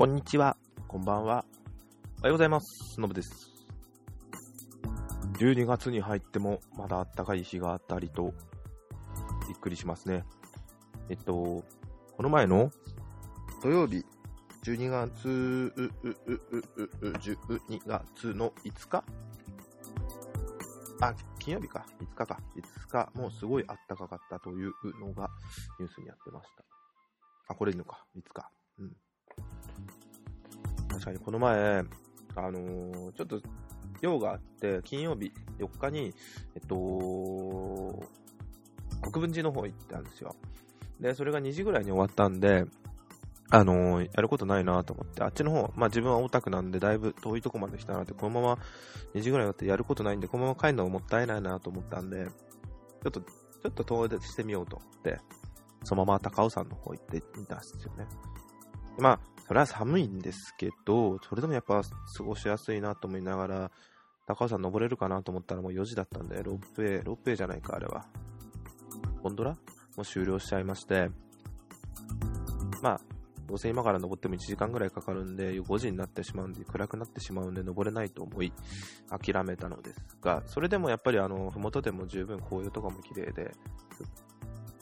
こんにちは、こんばんは。おはようございます。のぶです。12月に入ってもまだ暖かい日があったりと、びっくりしますね。えっと、この前の土曜日、12月、う、う、う、う、う、う、12月の5日？あ、金曜日か。5日か。5日、もうすごい暖かかったというのがニュースにやってました。あ、これいいのか。5日。うん。確かにこの前、あのーちょっと用があって、金曜日4日に、えっと、国分寺の方行ったんですよ。で、それが2時ぐらいに終わったんで、あのーやることないなと思って、あっちの方、まあ自分は大田区なんで、だいぶ遠いとこまで来たなって、このまま2時ぐらいだってやることないんで、このまま帰るのももったいないなと思ったんで、ちょっと、ちょっと遠出してみようと思って、そのまま高尾山の方行ってみたんですよね。まあ、それは寒いんですけど、それでもやっぱ過ごしやすいなと思いながら、高尾山登れるかなと思ったらもう4時だったんで、ロープウェイ、ロープウェイじゃないか、あれは。ゴンドラ？も終了しちゃいまして、まあ、どうせ今から登っても1時間ぐらいかかるんで、5時になってしまうんで、暗くなってしまうんで、登れないと思い、諦めたのですが、それでもやっぱりあの、ふもとでも十分紅葉とかも綺麗で、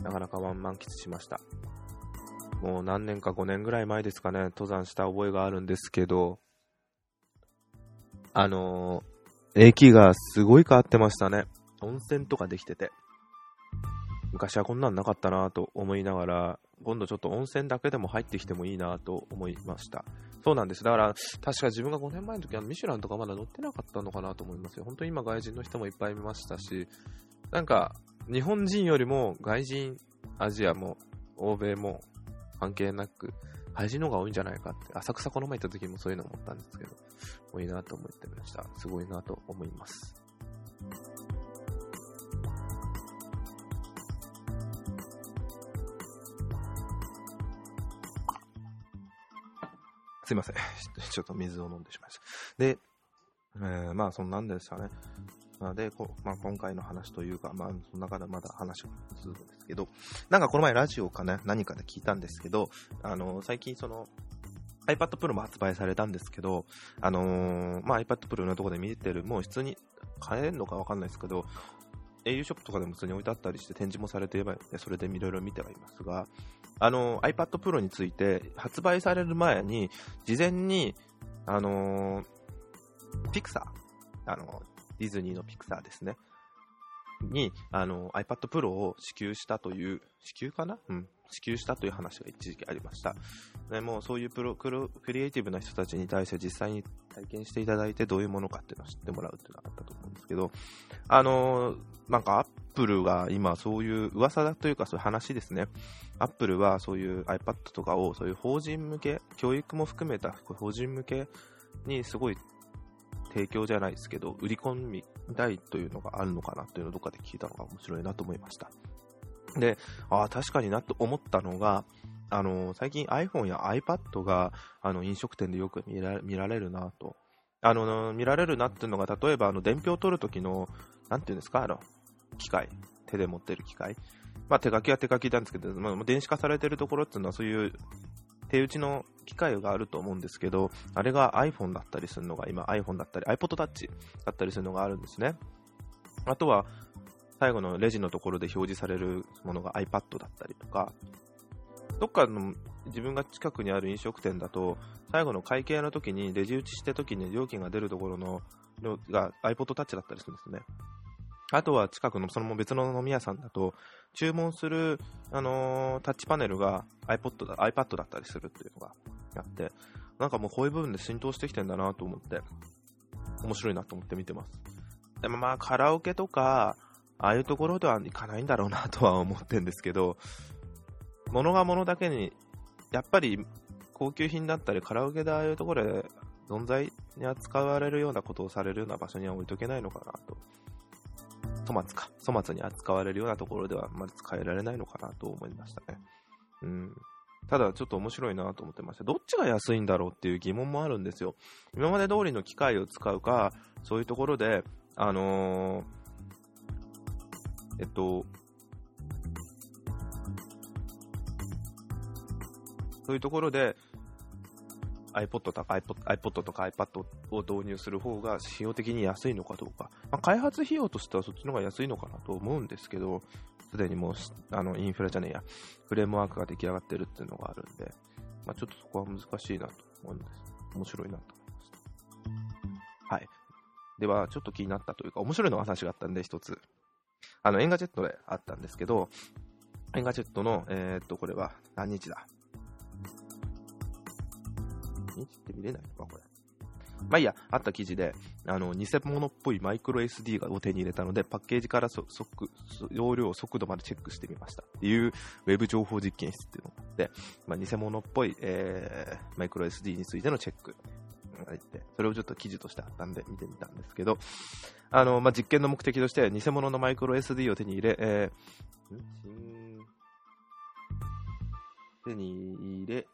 なかなか満喫しました。もう何年か5年ぐらい前ですかね、登山した覚えがあるんですけど、あのー駅がすごい変わってましたね。温泉とかできてて。昔はこんなんなかったなと思いながら、今度ちょっと温泉だけでも入ってきてもいいなと思いました。そうなんです。だから、確か自分が5年前の時はミシュランとかまだ乗ってなかったのかなと思いますよ。本当に今外人の人もいっぱい見ましたし、なんか、日本人よりも外人、アジアも欧米も関係なく、外人の方が多いんじゃないかって、浅草この前行った時もそういうの思ったんですけど、多いなと思ってました。すごいなと思います。すいません。ちょっと水を飲んでしまいました。で、えーまあそんなんでしたね。まあ、で、こまあ、今回の話というか、まあ、その中でまだ話をするんですけど、なんかこの前ラジオかね、何かで聞いたんですけど、あの、最近その、iPad Pro も発売されたんですけど、あのーまあ、iPad Pro のところで見てる、もう普通に買えるのかわかんないですけど、au ショップとかでも普通に置いてあったりして展示もされていれば、それでいろいろ見てはいますが、あのー iPad Pro について発売される前に、事前に、あのーピクサー、あのディズニーのピクサーですね。に、あの、iPad Pro を支給したという、支給かな？うん。支給したという話が一時期ありました。でもうそういうプロクロクリエイティブな人たちに対して実際に体験していただいてどういうものかっていうのを知ってもらうっていうのがあったと思うんですけど、あのなんか Apple が今そういう噂だというかそういう話ですね。Apple はそういう iPad とかをそういう法人向け、教育も含めた法人向けにすごい提供じゃないですけど、売り込みたいというのがあるのかなというのをどっかで聞いたのが面白いなと思いました。で、ああ、確かになと思ったのが、あの最近 iPhone や iPad があの飲食店でよく見ら見られるなと。あの見られるなっていうのが、例えばあの伝票を取るときの、なんていうんですか、あの機械、手で持ってる機械。まあ、手書きは手書きなんですけど、まあ、電子化されてるところっていうのは、そういう手打ちの機械があると思うんですけど、あれが iPhone だったりするのが、今 iPhone だったり、iPod Touch だったりするのがあるんですね。あとは、最後のレジのところで表示されるものが iPad だったりとか、どっかの自分が近くにある飲食店だと、最後の会計の時にレジ打ちした時に料金が出るところのが iPod Touch だったりするんですね。あとは近くのその別の飲み屋さんだと、注文する、あのータッチパネルが iPod だ iPad だったりするっていうのがあって、なんかもうこういう部分で浸透してきてんだなと思って、面白いなと思って見てます。でもまあカラオケとか、ああいうところではいかないんだろうなとは思ってるんですけど、物が物だけに、やっぱり高級品だったりカラオケでああいうところで存在に扱われるようなことをされるような場所には置いとけないのかなと。粗末か。粗末に扱われるようなところではあまり使えられないのかなと思いましたね。うん。ただちょっと面白いなと思ってました。どっちが安いんだろうっていう疑問もあるんですよ。今まで通りの機械を使うか、そういうところで、あのーえっと、そういうところで iPod とか iPod, iPod とか iPad を導入する方が費用的に安いのかどうか。まあ、開発費用としてはそっちの方が安いのかなと思うんですけど、すでにもう、あの、インフラじゃねえや、フレームワークが出来上がってるっていうのがあるんで、まあ、ちょっとそこは難しいなと思うんです。面白いなと思いました。はい。では、ちょっと気になったというか、面白いの話があったんで、一つ。あの、エンガジェットであったんですけど、エンガジェットの、えー、っと、これは何日だ？日って見れないのか、これ。まあいいや、あった記事で、あの、偽物っぽいマイクロ SD を手に入れたので、パッケージから速、容量、速度までチェックしてみました。っていうウェブ情報実験室っていうのがあって、まあ、偽物っぽい、えー、マイクロ SD についてのチェック。がって、それをちょっと記事としてあったんで見てみたんですけど、あの、まあ、実験の目的として、偽物のマイクロ SD を手に入れ、えー、手に入れ、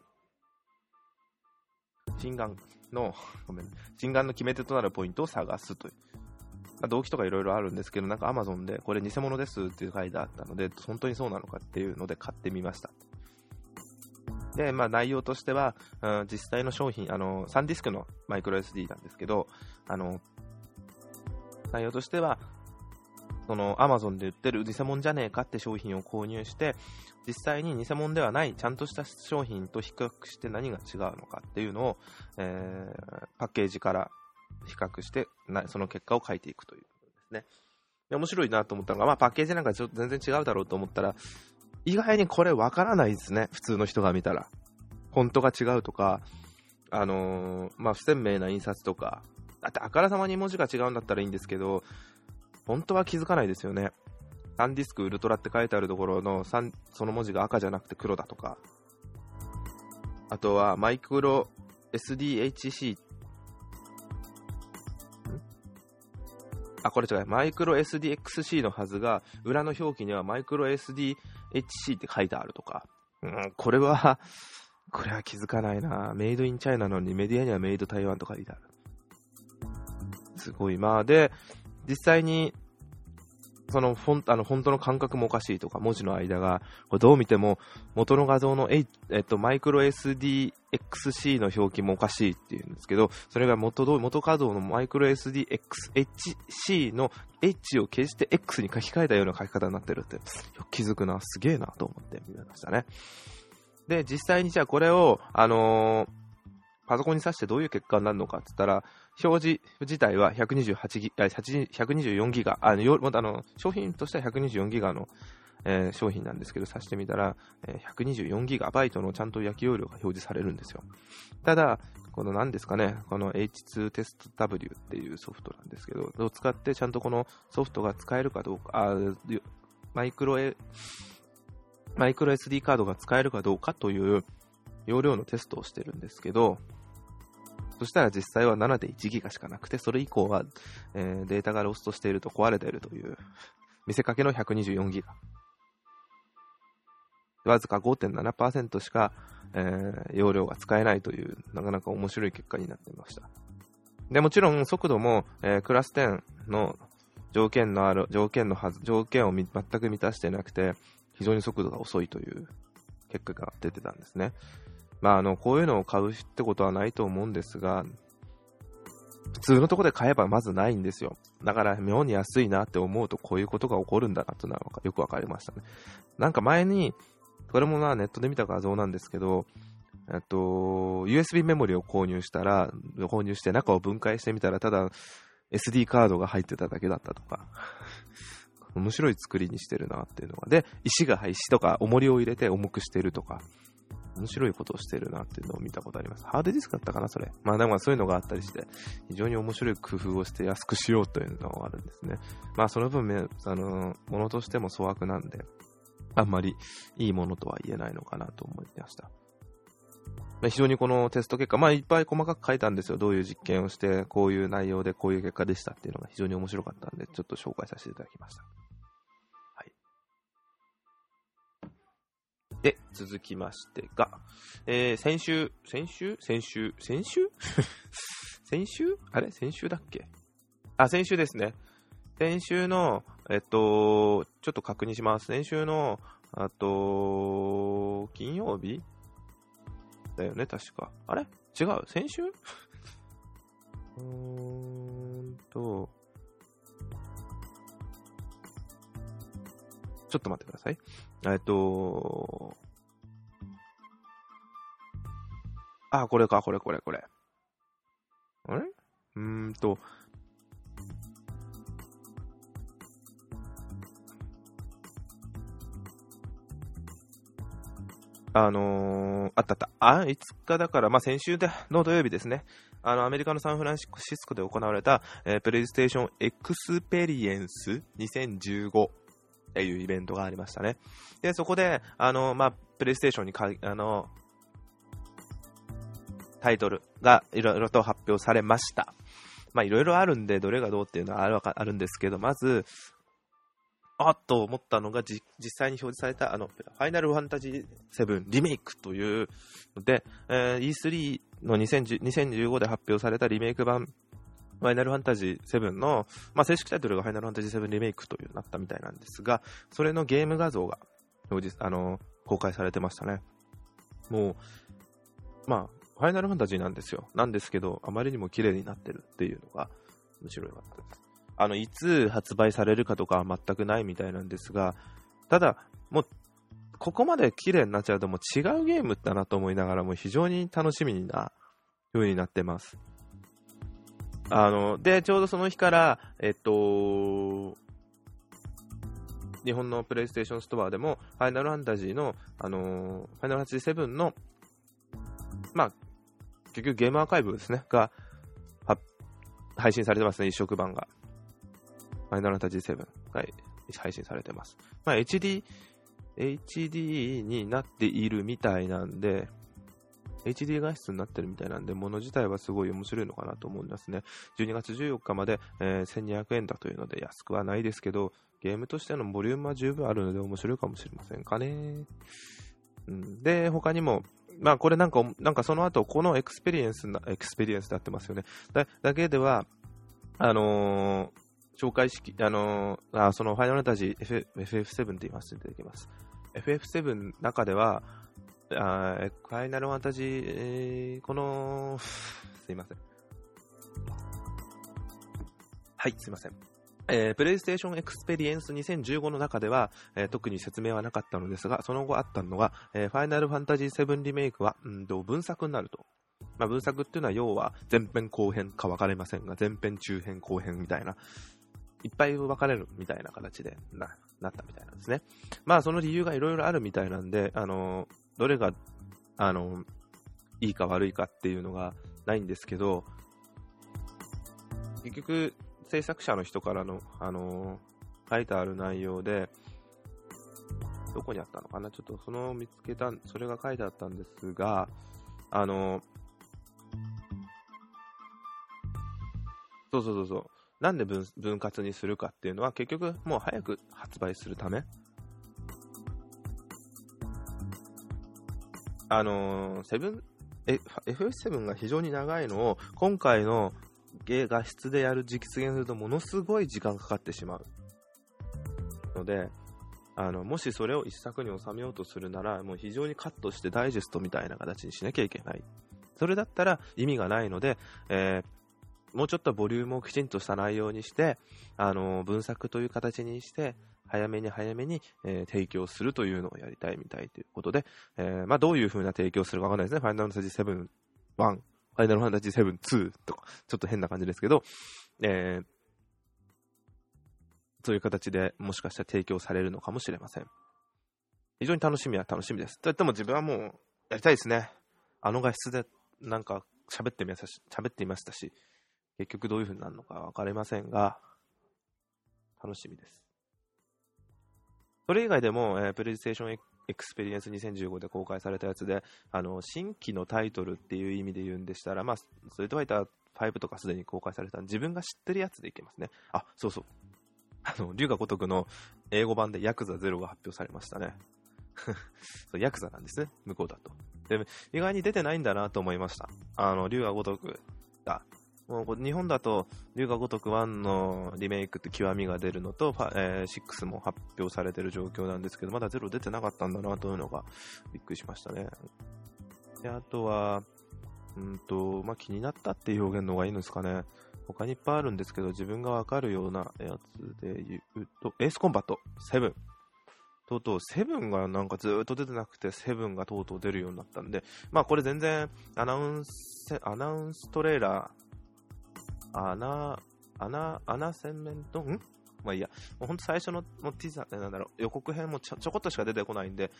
心眼の、ごめん、心眼の決め手となるポイントを探すという。まあ、動機とかいろいろあるんですけど、なんか Amazon でこれ偽物ですっていう書いてあったので、本当にそうなのかっていうので買ってみました。で、まあ内容としては、うん、実際の商品、あの、サンディスクのマイクロ SD なんですけど、あの、内容としては、その Amazon で売ってる偽物じゃねえかって商品を購入して、実際に偽物ではないちゃんとした商品と比較して何が違うのかっていうのを、えー、パッケージから比較して、その結果を書いていくということですね。で面白いなと思ったのが、まあ、パッケージなんかちょっと全然違うだろうと思ったら、意外にこれわからないですね、普通の人が見たら。フォントが違うとか、あのー、まあ、不鮮明な印刷とか、だってあからさまに文字が違うんだったらいいんですけど、本当は気づかないですよね。サンディスクウルトラって書いてあるところのその文字が赤じゃなくて黒だとか、あとはマイクロ SDHC あ、これ違う。マイクロ SDXC のはずが、裏の表記にはマイクロ SDHC って書いてあるとか。うん、これは、これは気づかないな。メイドインチャイナのにメディアにはメイド台湾と書いてある。すごい。まあ、で、実際にそのフォンあのフォントの感覚もおかしいとか、文字の間が、これどう見ても元の画像の、えっと、マイクロ SDXC の表記もおかしいっていうんですけど、それが元元画像のマイクロ SDXHC の H を消して X に書き換えたような書き方になってるって、よく気づくな、すげえなと思って見ましたね。で、実際にじゃあこれを、あのーパソコンに挿してどういう結果になるのかって言ったら、表示自体は128ギ124ギガ、あのあの商品としては124ギガの、えー、商品なんですけど、挿してみたら、えー、124ギガバイトのちゃんと焼き容量が表示されるんですよ。ただ、この何ですかね、この H2 テスト W っていうソフトなんですけど、を使ってちゃんとこのソフトが使えるかどうか、あマイクロ、マイクロ SD カードが使えるかどうかという容量のテストをしてるんですけど、そしたら実際は7.1ギガしかなくて、それ以降は、えー、データがロストしていると壊れているという、見せかけの124ギガ。わずか5.7%しか、えー、容量が使えないという、なかなか面白い結果になっていました。で、もちろん速度も、えー、クラス10の条件のある、条件のはず、条件を全く満たしてなくて、非常に速度が遅いという結果が出てたんですね。まあ、あの、こういうのを買うってことはないと思うんですが、普通のとこで買えばまずないんですよ。だから妙に安いなって思うとこういうことが起こるんだなというのはよくわかりましたね。なんか前に、これもまあネットで見た画像なんですけど、えっと、USB メモリを購入したら、購入して中を分解してみたら、ただ SD カードが入ってただけだったとか、面白い作りにしてるなっていうのが。で、石が、石とか重りを入れて重くしてるとか、面白いことをしてるなっていうのを見たことあります。ハードディスクだったかな、それ。まあでもそういうのがあったりして、非常に面白い工夫をして安くしようというのがあるんですね。まあその分、あの、ものとしても粗悪なんで、あんまりいいものとは言えないのかなと思いました。非常にこのテスト結果、まあいっぱい細かく書いたんですよ。どういう実験をして、こういう内容でこういう結果でしたっていうのが非常に面白かったんで、ちょっと紹介させていただきました。で、続きましてが、えー、先週、先週？先週？先週？先週？あれ？先週だっけ？あ、先週ですね。先週の、えっと、ちょっと確認します。先週の、あと、金曜日？だよね、確か。あれ？違う？先週？うーんと、ちょっと待ってください。えっと、あ、これか、これこれこれ。あれ？うーんと、あのー、あったあった。あ、5日だから、まあ、先週での土曜日ですね。あの、アメリカのサンフランシスコで行われた、えー、プレイステーションエクスペリエンス2015っていうイベントがありましたね。で、そこで、あの、まあ、プレイステーションにか、あの、タイトルがいろいろと発表されました。まあ、いろいろあるんで、どれがどうっていうのはあるあるんですけど、まず、あっと思ったのが、実際に表示された、あの、ファイナルファンタジー7リメイクというので、えー、E3 の2015で発表されたリメイク版、ファイナルファンタジー7の、まあ、正式タイトルがファイナルファンタジー7リメイクというなったみたいなんですが、それのゲーム画像が表示、あの、公開されてましたね。もう、まあ、ファイナルファンタジーなんですよ。なんですけど、あまりにも綺麗になってるっていうのが、むしろ良かったです。あの、いつ発売されるかとかは全くないみたいなんですが、ただ、もう、ここまで綺麗になっちゃうともう違うゲームだなと思いながらも非常に楽しみな風になってます。あの、で、ちょうどその日から、えっと、日本のプレイステーションストアでも、ファイナルファンタジーの、あのファイナルファンタジー7の、まあ、結局ゲームアーカイブですね、が、配信されてますね、一色版が。ファイナルファンタジー7が配信されてます。まあ、HD、HD になっているみたいなんで、HD 画質になってるみたいなんで、もの自体はすごい面白いのかなと思いますね。12月14日まで、えー、1200円だというので安くはないですけど、ゲームとしてのボリュームは十分あるので面白いかもしれませんかね。うん、で、他にも、まあこれなんか、なんかその後、このエクスペリエンスな、エクスペリエンスであってますよね。だだけでは、あのー紹介式、あのー、あそのファイナルファンタジー FF7 って言いますいただきます。FF7 の中では、あファイナルファンタジー、えー、この、すいません。はい、すいません。えー、プレイステーションエクスペリエンス2015の中では、えー、特に説明はなかったのですが、その後あったのが、えー、ファイナルファンタジー7リメイクは、うんと、分作になると。まあ、分作っていうのは要は前編後編か分かれませんが、前編中編後編みたいな、いっぱい分かれるみたいな形でななったみたいなんですね。まあその理由がいろいろあるみたいなんで、あの、どれが、あの、いいか悪いかっていうのがないんですけど、結局、制作者の人からの、あの、書いてある内容で、どこにあったのかな？ちょっとその見つけた、それが書いてあったんですが、あの、そうそうそうそう。なんで分分割にするかっていうのは結局もう早く発売するためあのー、セブン、FF7 が非常に長いのを今回の画質でやる実現するとものすごい時間かかってしまう。のであのもしそれを一作に収めようとするならもう非常にカットしてダイジェストみたいな形にしなきゃいけない。それだったら意味がないので、えーもうちょっとボリュームをきちんとした内容にして、あの分作という形にして、早めに早めに、えー、提供するというのをやりたいみたいということで、えー、まあ、どういう風な提供するかわかんないですね。ファイナルファンタジー7、1、ファイナルファンタジー7、2とか、ちょっと変な感じですけど、えー、そういう形でもしかしたら提供されるのかもしれません。非常に楽しみは楽しみです。と言っても自分はもうやりたいですね。あの画質でなんか喋ってみましたし、喋っていましたし、結局どういう風になるのか分かりませんが、楽しみです。それ以外でも、えー、プレイステーションエクスペリエンス2015で公開されたやつで、あの、新規のタイトルっていう意味で言うんでしたら、まあ、ストリートファイター5とかすでに公開された自分が知ってるやつでいけますね。あ、そうそう。あの、龍が如くの英語版でヤクザ0が発表されましたね。そうヤクザなんですね、向こうだと。で、意外に出てないんだなと思いました。あの、龍が如くがもう日本だと、龍が如く1のリメイクって極みが出るのと、えー、6も発表されてる状況なんですけど、まだ0出てなかったんだなというのがびっくりしましたね。であとは、うんと、まあ、気になったっていう表現の方がいいんですかね。他にいっぱいあるんですけど、自分がわかるようなやつで言うと、エースコンバット7。とうとう、 seven がなんかずっと出てなくて、 seven がとうとう出るようになったんで、まあこれ全然、アナウンス、アナウンストレーラー、アナ、アナ、アナセンメント、ん？まあいいや、もうほんと最初ののティザー、なんだろう、予告編もちょちょこっとしか出てこないんで、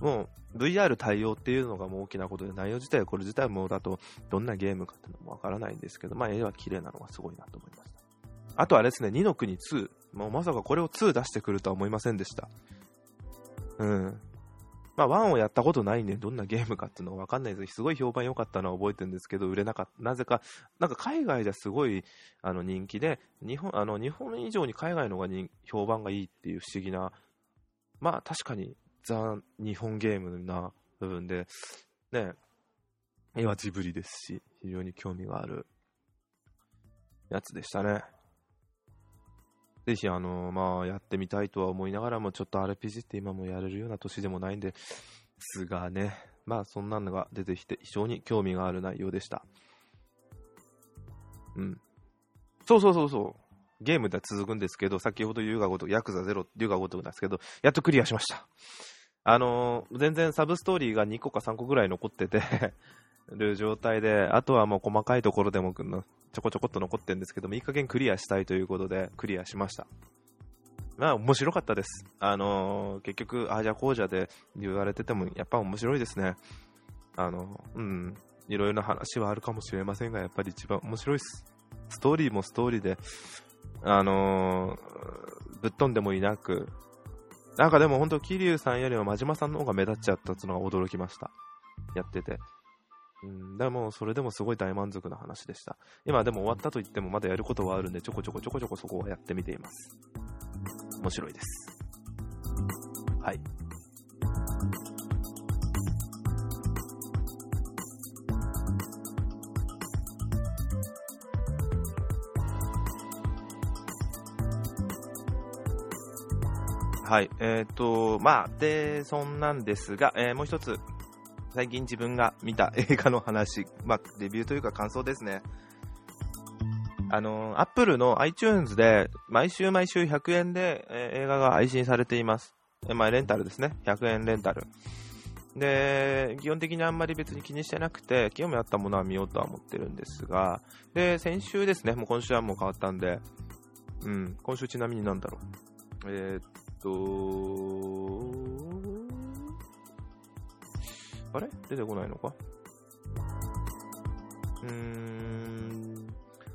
もう VR 対応っていうのがもう大きなことで、内容自体はこれ自体もだとどんなゲームかっていうのもわからないんですけど、まあ絵は綺麗なのがすごいなと思いました。あとはですね、2の国2。もうまさかこれを2出してくるとは思いませんでした。うん。まあ、1をやったことないんで、どんなゲームかっていうのがわかんないですすごい評判良かったのは覚えてるんですけど、売れなかった。なぜか、なんか海外ではすごいあの人気で、日本あの日本以上に海外の方が評判がいいっていう不思議な、まあ確かにザ・日本ゲームな部分で、ね、絵はジブリですし、非常に興味があるやつでしたね。ぜひ、あのまあ、やってみたいとは思いながらも、ちょっと RPG って今もやれるような年でもないんですがね、まあ、そんなのが出てきて、非常に興味がある内容でした。うん。そうそうそうそう。ゲームでは続くんですけど、先ほどユーガごと、ヤクザゼロ、ユーガごとなんですけど、やっとクリアしました。あのー全然サブストーリーが2個か3個ぐらい残っててる状態で、あとはもう細かいところでもちょこちょこっと残ってるんですけども、いい加減クリアしたいということで、クリアしました。まあ、面白かったです。あのー結局、ああじゃこうじゃで言われてても、やっぱ面白いですね。あの、うん、いろいろな話はあるかもしれませんが、やっぱり一番面白いです。ストーリーもストーリーで、あのーぶっ飛んでもいなく、なんかでも本当、桐生さんよりも真島さんの方が目立っちゃったっていうのが驚きました。やってて。うん、でも、それでもすごい大満足な話でした。今でも終わったと言ってもまだやることはあるんで、ちょこちょこちょこちょこそこはやってみています。面白いです。はい。はい。えっ、と、まあ、で、そんなんですが、えーもう一つ、最近自分が見た映画の話、まあ、レビューというか感想ですね。あの、アップルの iTunes で毎週毎週100円で、え映画が配信されています。えまあ、レンタルですね。100円レンタル。で、基本的にあんまり別に気にしてなくて、興味あったものは見ようとは思ってるんですが、で、先週ですね、もう今週はもう変わったんで、うん、今週ちなみになんだろう。えーっと、出てこないのか？うーん。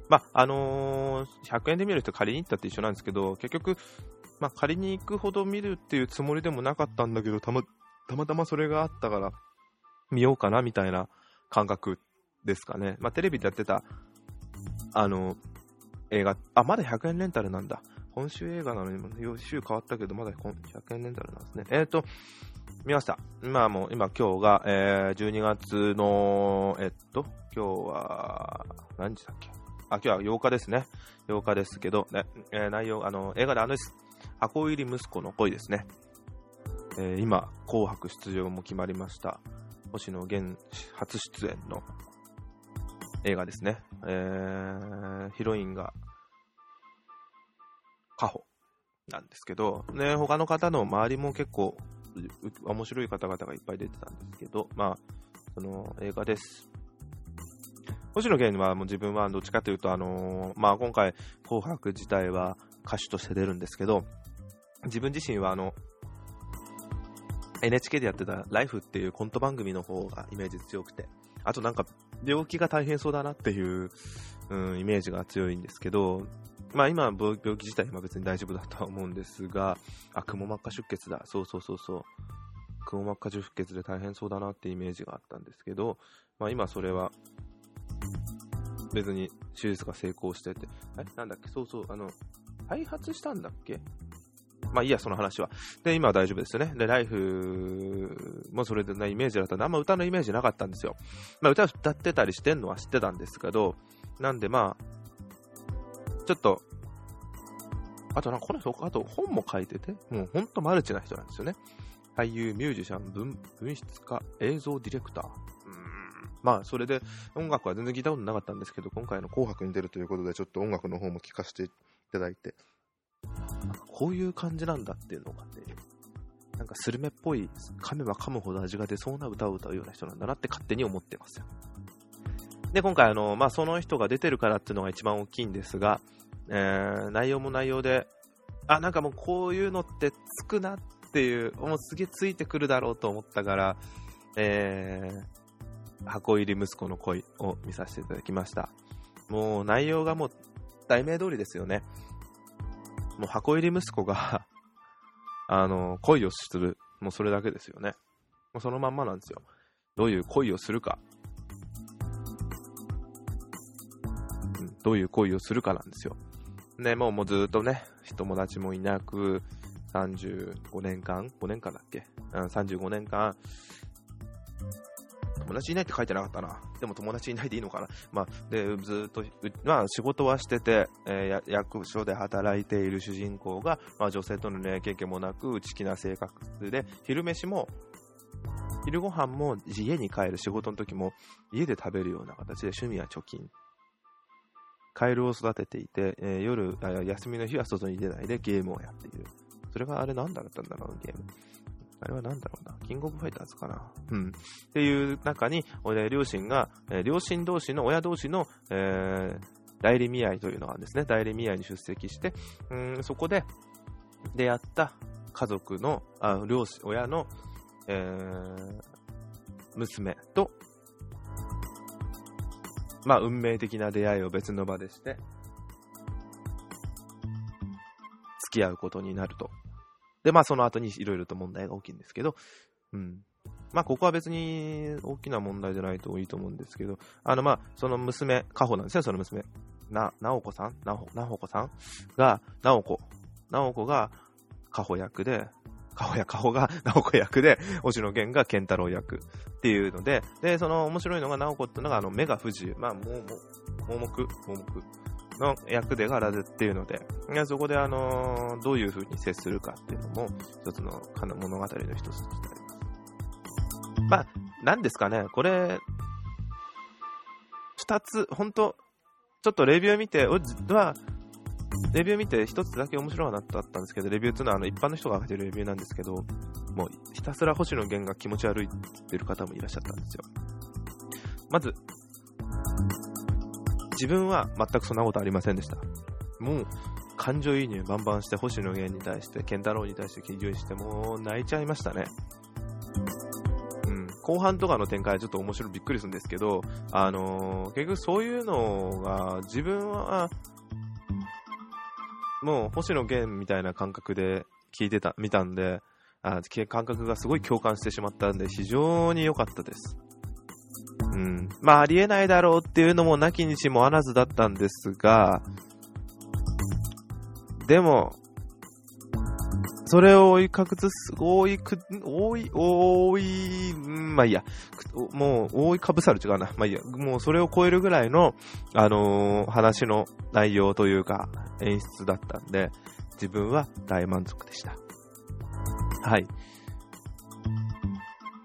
まあ、あのー100円で見る人借りに行ったって一緒なんですけど、結局、まあ、借りに行くほど見るっていうつもりでもなかったんだけど、たま、たまたまそれがあったから、見ようかなみたいな感覚ですかね。まあ、テレビでやってた、あの、映画、あ、まだ100円レンタルなんだ。今週映画なのに、週変わったけど、まだ今100円レンタルなんですね。えっ、と、見ました。まあもう、今今日が、えー、12月の、えっと、今日は、何時だっけ？あ、今日は8日ですね。8日ですけど、ね、えー内容、あの、映画であのです。箱入り息子の恋ですね。えー今、紅白出場も決まりました。星野源初出演の映画ですね。えー、ヒロインが、カホなんですけど、ね、他の方の周りも結構、面白い方々がいっぱい出てたんですけど、まあ、その映画です。星野源はもう自分はどっちかというと、あのーまあ今回、紅白自体は歌手として出るんですけど、自分自身はあの、NHK でやってたライフっていうコント番組の方がイメージ強くて、あとなんか病気が大変そうだなっていう、うん、イメージが強いんですけど、まあ今病気自体は別に大丈夫だとは思うんですが、あ、くも膜下出血だ。そうそうそうそう。くも膜下出血で大変そうだなってイメージがあったんですけど、まあ今それは別に手術が成功してて、え、なんだっけ、そうそう、あの、開発したんだっけ？まあいいや、その話は。で、今は大丈夫ですよね。で、ライフもそれでなイメージだったんで、あんま歌のイメージなかったんですよ。まあ歌歌ってたりしてんのは知ってたんですけど、なんでまあ、ちょっと、あとなんかこの人、あと本も書いてて、もうほんとマルチな人なんですよね。俳優、ミュージシャン、文文筆家、映像ディレクター。うんまあ、それで音楽は全然聞いたことなかったんですけど、今回の紅白に出るということで、ちょっと音楽の方も聴かせていただいて、こういう感じなんだっていうのがね、なんかスルメっぽい、噛めば噛むほど味が出そうな歌を歌うような人なんだなって勝手に思ってますよ。で、今回あの、まあ、その人が出てるからっていうのが一番大きいんですが、えー、内容も内容で、あ、なんかもうこういうのってつくなっていう、もうすげえついてくるだろうと思ったから、えー、箱入り息子の恋を見させていただきました。もう内容がもう題名通りですよね。もう箱入り息子が あの、恋をする。もうそれだけですよね。もうそのまんまなんですよ。どういう恋をするか。うん、どういう恋をするかなんですよ。ね、もうもうずっとね、友達もいなく、35年間 ?5 年間だっけ、うん、?35 年間、友達いないって書いてなかったな。でも友達いないでいいのかな。まあ、で、ずっと、まあ、仕事はしてて、えー、役所で働いている主人公が、まあ、女性との恋愛経験もなく、内気な性格で、昼飯も、昼ご飯も家に帰る仕事の時も家で食べるような形で趣味は貯金。カエルを育てていて、えー、夜休みの日は外に出ないでゲームをやっている。それがあれ何だったんだろう、ゲーム。あれは何だろうな。キングオブファイターズかな。うん。っていう中に、俺、両親が、え、両親同士の、親同士の、えー、代理見合いというのがですね、代理見合いに出席して、うん、そこで出会った家族の、あ両親、親の、えー、娘と、まあ、運命的な出会いを別の場でして、付き合うことになるとで、まあその後にいろいろと問題が起きるんですけど、うん。まあここは別に大きな問題じゃないといいと思うんですけど、あのまあその娘、カホなんですよ、その娘。な、なおこさん？なお、なおこさん？が、なおこ。なおこがカホ役で、カホやカホが なおこ役で、星野源が健太郎役っていうので、で、その面白いのがなおこっていうのがあの目が不自由。まあ、もう、もう、盲目、盲目。の役でがラズっていうので、そこであのー、どういう風に接するかっていうのも、一つの物語の一つとしてあります。まあ、なんですかね、これ、二つ、本当ちょっとレビュー見て、は、レビュー見て一つだけ面白いなったんですけど、レビューっていうのはあの一般の人が書いてるレビューなんですけど、もうひたすら星野源が気持ち悪いってる方もいらっしゃったんですよ。まず、自分は全くそんなことありませんでした。もう、感情移入バンバンして、星野源に対して、健太郎に対して記事して、もう泣いちゃいましたね。うん、後半とかの展開はちょっと面白いびっくりするんですけど、あのー、結局そういうのが、自分は、もう星野源みたいな感覚で聞いてた、見たんで、あ感覚がすごい共感してしまったんで、非常に良かったです。うん。まあ、ありえないだろうっていうのもなきにしもあらずだったんですが、でも、それを追いかくつす、追いく、追い、追い、まあいいや、もう、覆いかぶさる違うな。まあいいや、もうそれを超えるぐらいの、あのー、話の内容というか、演出だったんで、自分は大満足でした。はい。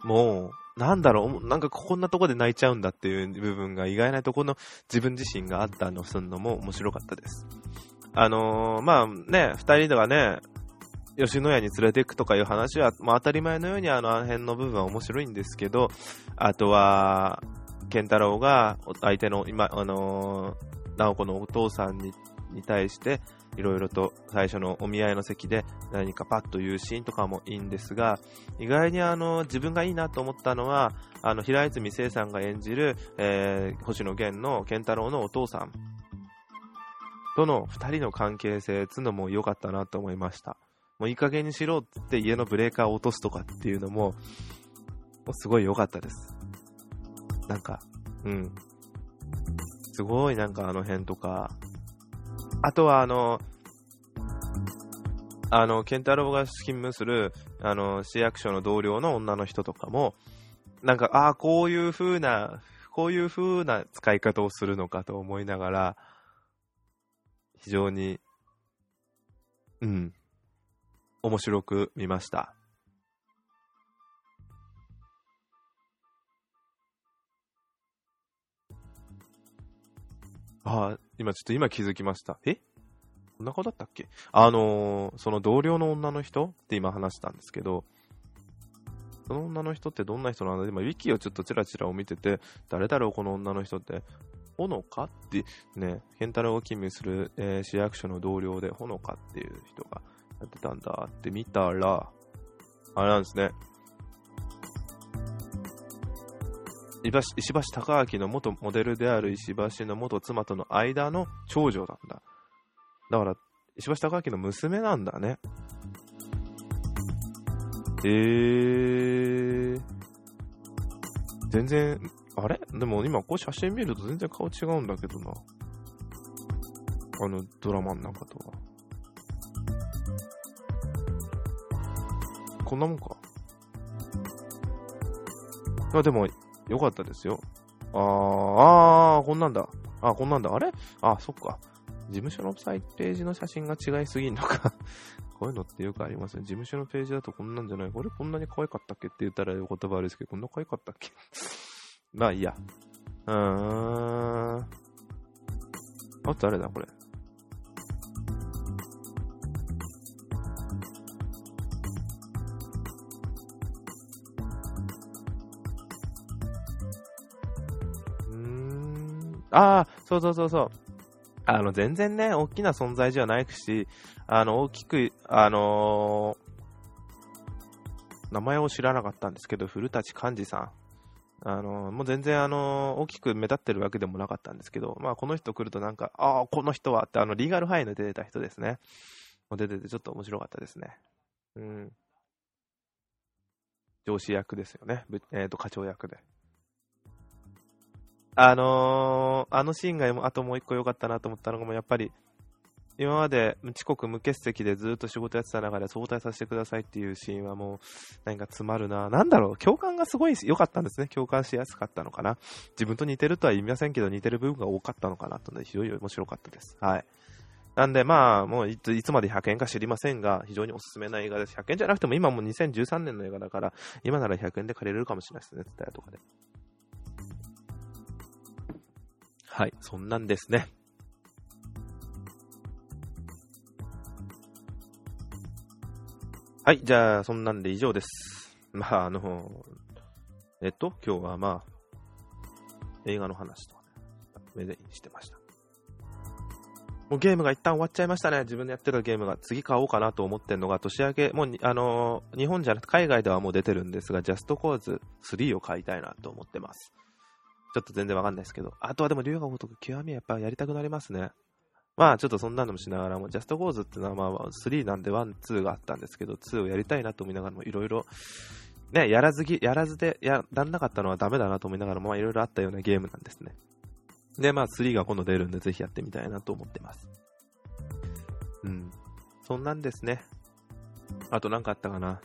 もう、なんだろう、なんかこんなとこで泣いちゃうんだっていう部分が意外なところの自分自身があったのすんのも面白かったです。あのー、まあね、二人ではね、吉野家に連れて行くとかいう話は、まあ、当たり前のようにあの辺の部分は面白いんですけど、あとは、健太郎が相手の今、あのー、直子のお父さんに対して、いろいろと最初のお見合いの席で何かパッと言うシーンとかもいいんですが、意外にあの自分がいいなと思ったのは、あの平泉聖さんが演じる、えー、星野源の健太郎のお父さんとの2人の関係性つうのも良かったなと思いました。もういい加減にしろって家のブレーカーを落とすとかっていうのも、もすごい良かったです。なんか、うん。すごいなんかあの辺とか、あとは、あの、あの、ケンタロウが勤務する、あの、市役所の同僚の女の人とかも、なんか、ああ、こういう風な、こういう風な使い方をするのかと思いながら、非常に、うん、面白く見ました。ああ、今ちょっと今気づきました。え？こんな顔だったっけ？あのー、その同僚の女の人って今話したんですけど、その女の人ってどんな人なんだ？今、ウィキをちょっとチラチラを見てて、誰だろう、この女の人って？ほのかってね、ケンタロウを勤務する、えー、市役所の同僚で、ほのかっていう人がやってたんだって見たら、あれなんですね。石橋貴明の元モデルである石橋の元妻との間の長女なんだ。だから、石橋貴明の娘なんだね。えー。全然、あれ？でも今こう写真見ると全然顔違うんだけどな。あのドラマの中とは。こんなもんか。まあ、でも、よかったですよ。あー、あー、こんなんだ。あ、こんなんだ。あれ？あ、そっか。事務所のサイトページの写真が違いすぎんのか こういうのってよくありますね。事務所のページだとこんなんじゃない？これこんなに可愛かったっけ？って言ったら言葉悪いですけど、こんな可愛かったっけ？まあいいや。うーん。あと誰だこれ。ああ、そうそうそうそう。あの、全然ね、大きな存在じゃないし、あの、大きく、あのー、名前を知らなかったんですけど、古舘寛治さん。あのー、もう全然、あのー、大きく目立ってるわけでもなかったんですけど、まあ、この人来るとなんか、ああ、この人はって、あの、リーガルハイの出てた人ですね。出ててちょっと面白かったですね。うん。上司役ですよね。えっ、と、課長役で。あのー、あのシーンがあともう一個良かったなと思ったのが、やっぱり、今まで遅刻無欠席でずっと仕事やってた中で早退させてくださいっていうシーンはもう、何か詰まるな。なんだろう、共感がすごい良かったんですね。共感しやすかったのかな。自分と似てるとは言いませんけど、似てる部分が多かったのかなとね、非常に面白かったです。はい。なんで、まあ、もういついつまで100円か知りませんが、非常におすすめな映画です。100円じゃなくても今も2013年の映画だから、今なら100円で借りれるかもしれないですね、ツタヤとかで。はい、そんなんですね。はい、じゃあ、そんなんで以上です。まあ、あの、えっと、今日はまあ、映画の話とかね、目でしてました。もうゲームが一旦終わっちゃいましたね。自分でやってたゲームが。次買おうかなと思ってるのが、年明け、もう、あのー、日本じゃなくて海外ではもう出てるんですが、ジャストコーズ3を買いたいなと思ってます。ちょっと全然わかんないですけど。あとはでも、龍が如く極みはやっぱやりたくなりますね。まあちょっとそんなのもしながらも、ジャストコーズっていうのはまあ3なんで1、2があったんですけど、2をやりたいなと思いながらもいろいろ、ね、やらずぎ、やらずでやらなかったのはダメだなと思いながらも、まあいろいろあったようなゲームなんですね。で、まあ3が今度出るんでぜひやってみたいなと思ってます。うん。そんなんですね。あと何かあったかな。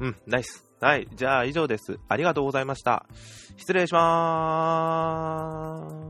うん、ないっす。はい。じゃあ以上です。ありがとうございました。失礼しまーす。